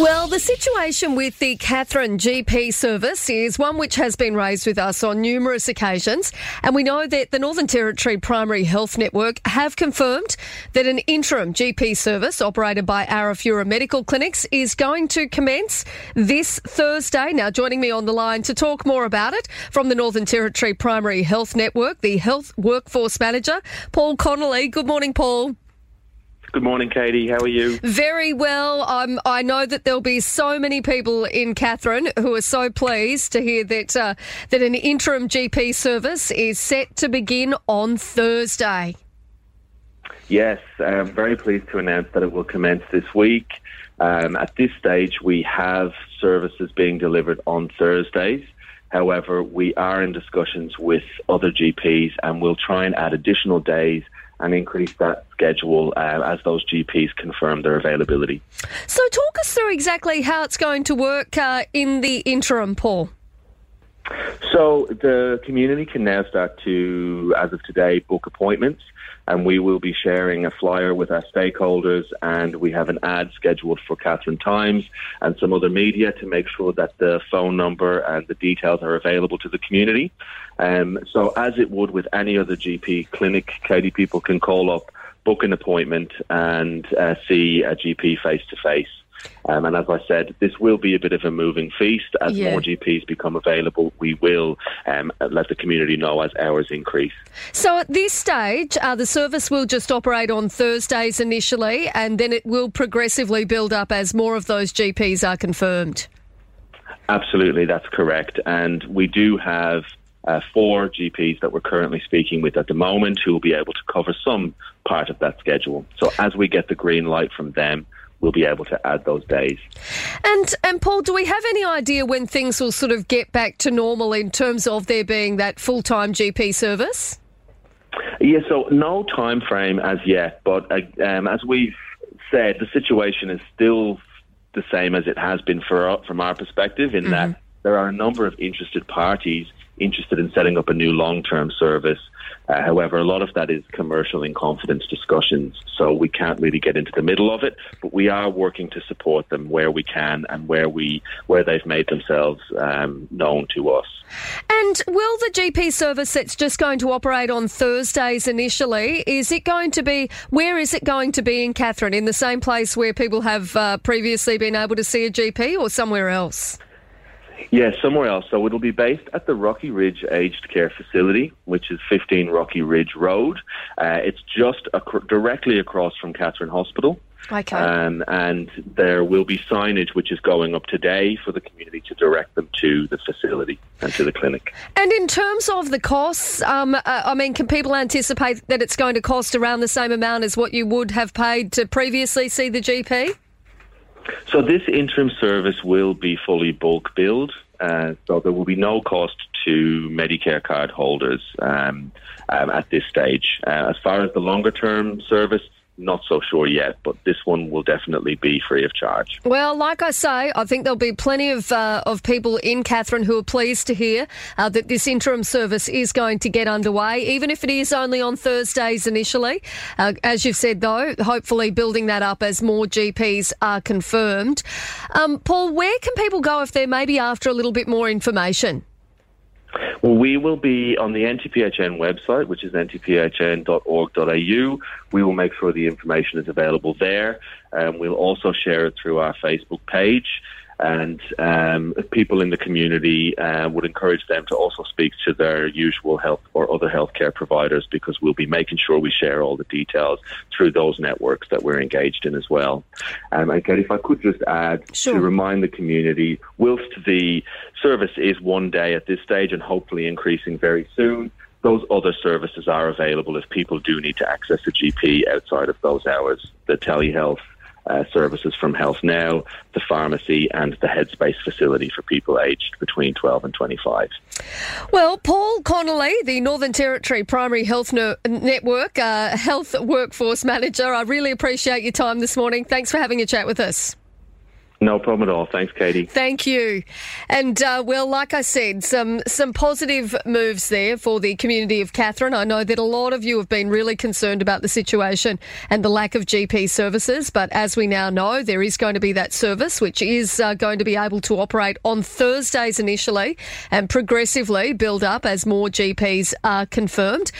Well, the situation with the Katherine GP service is one which has been raised with us on numerous occasions. And we know that the Northern Territory Primary Health Network have confirmed that an interim GP service operated by Arafura Medical Clinics is going to commence this Thursday. Now, joining me on the line to talk more about it from the Northern Territory Primary Health Network, the Health Workforce Manager, Paul Connolly. Good morning, Paul. Good morning, Katie. How are you? Very well. Um, I know that there'll be so many people in Katherine who are so pleased to hear that uh, that an interim GP service is set to begin on Thursday. Yes, I'm very pleased to announce that it will commence this week. Um, at this stage, we have services being delivered on Thursdays. However, we are in discussions with other GPs and we'll try and add additional days and increase that schedule uh, as those GPs confirm their availability. So, talk us through exactly how it's going to work uh, in the interim, Paul. So, the community can now start to, as of today, book appointments and we will be sharing a flyer with our stakeholders and we have an ad scheduled for Katherine Times and some other media to make sure that the phone number and the details are available to the community. Um, so as it would with any other GP clinic, Katie, people can call up, book an appointment and uh, see a GP face to face. Um, and as I said, this will be a bit of a moving feast. As yeah. more GPs become available, we will um, let the community know as hours increase. So at this stage, uh, the service will just operate on Thursdays initially, and then it will progressively build up as more of those GPs are confirmed. Absolutely, that's correct. And we do have uh, four GPs that we're currently speaking with at the moment who will be able to cover some part of that schedule. So as we get the green light from them, we'll be able to add those days. And and Paul, do we have any idea when things will sort of get back to normal in terms of there being that full time GP service? Yeah, so no time frame as yet, but uh, um, as we've said, the situation is still the same as it has been for from our perspective, in mm-hmm. that there are a number of interested parties interested in setting up a new long term service. Uh, however, a lot of that is commercial in confidence discussions, so we can't really get into the middle of it. But we are working to support them where we can and where we where they've made themselves um, known to us. And will the GP service that's just going to operate on Thursdays initially is it going to be where is it going to be in Katherine? In the same place where people have uh, previously been able to see a GP, or somewhere else? Yes, somewhere else. So it'll be based at the Rocky Ridge Aged Care Facility, which is 15 Rocky Ridge Road. Uh, it's just ac- directly across from Katherine Hospital. Okay. Um, and there will be signage which is going up today for the community to direct them to the facility and to the clinic. And in terms of the costs, um, uh, I mean, can people anticipate that it's going to cost around the same amount as what you would have paid to previously see the GP? So this interim service will be fully bulk billed. Uh, so there will be no cost to Medicare card holders um, um, at this stage. Uh, as far as the longer term service, not so sure yet, but this one will definitely be free of charge. Well, like I say, I think there'll be plenty of uh, of people in Katherine who are pleased to hear uh, that this interim service is going to get underway, even if it is only on Thursdays initially. Uh, as you've said, though, hopefully building that up as more GPs are confirmed. Um, Paul, where can people go if they're maybe after a little bit more information? Well, we will be on the NTPHN website, which is ntphn.org.au. We will make sure the information is available there. Um, we'll also share it through our Facebook page and um, people in the community uh, would encourage them to also speak to their usual health or other healthcare providers because we'll be making sure we share all the details through those networks that we're engaged in as well. Um, and Katie, if I could just add sure. to remind the community, whilst the service is one day at this stage and hopefully increasing very soon, those other services are available if people do need to access a GP outside of those hours. The telehealth uh, services from Health Now, the pharmacy, and the Headspace facility for people aged between 12 and 25. Well, Paul Connolly, the Northern Territory Primary Health no- Network uh, Health Workforce Manager, I really appreciate your time this morning. Thanks for having a chat with us. No problem at all. Thanks, Katie. Thank you. And uh, well, like I said, some some positive moves there for the community of Katherine. I know that a lot of you have been really concerned about the situation and the lack of GP services, but as we now know, there is going to be that service which is uh, going to be able to operate on Thursdays initially and progressively build up as more GPs are confirmed.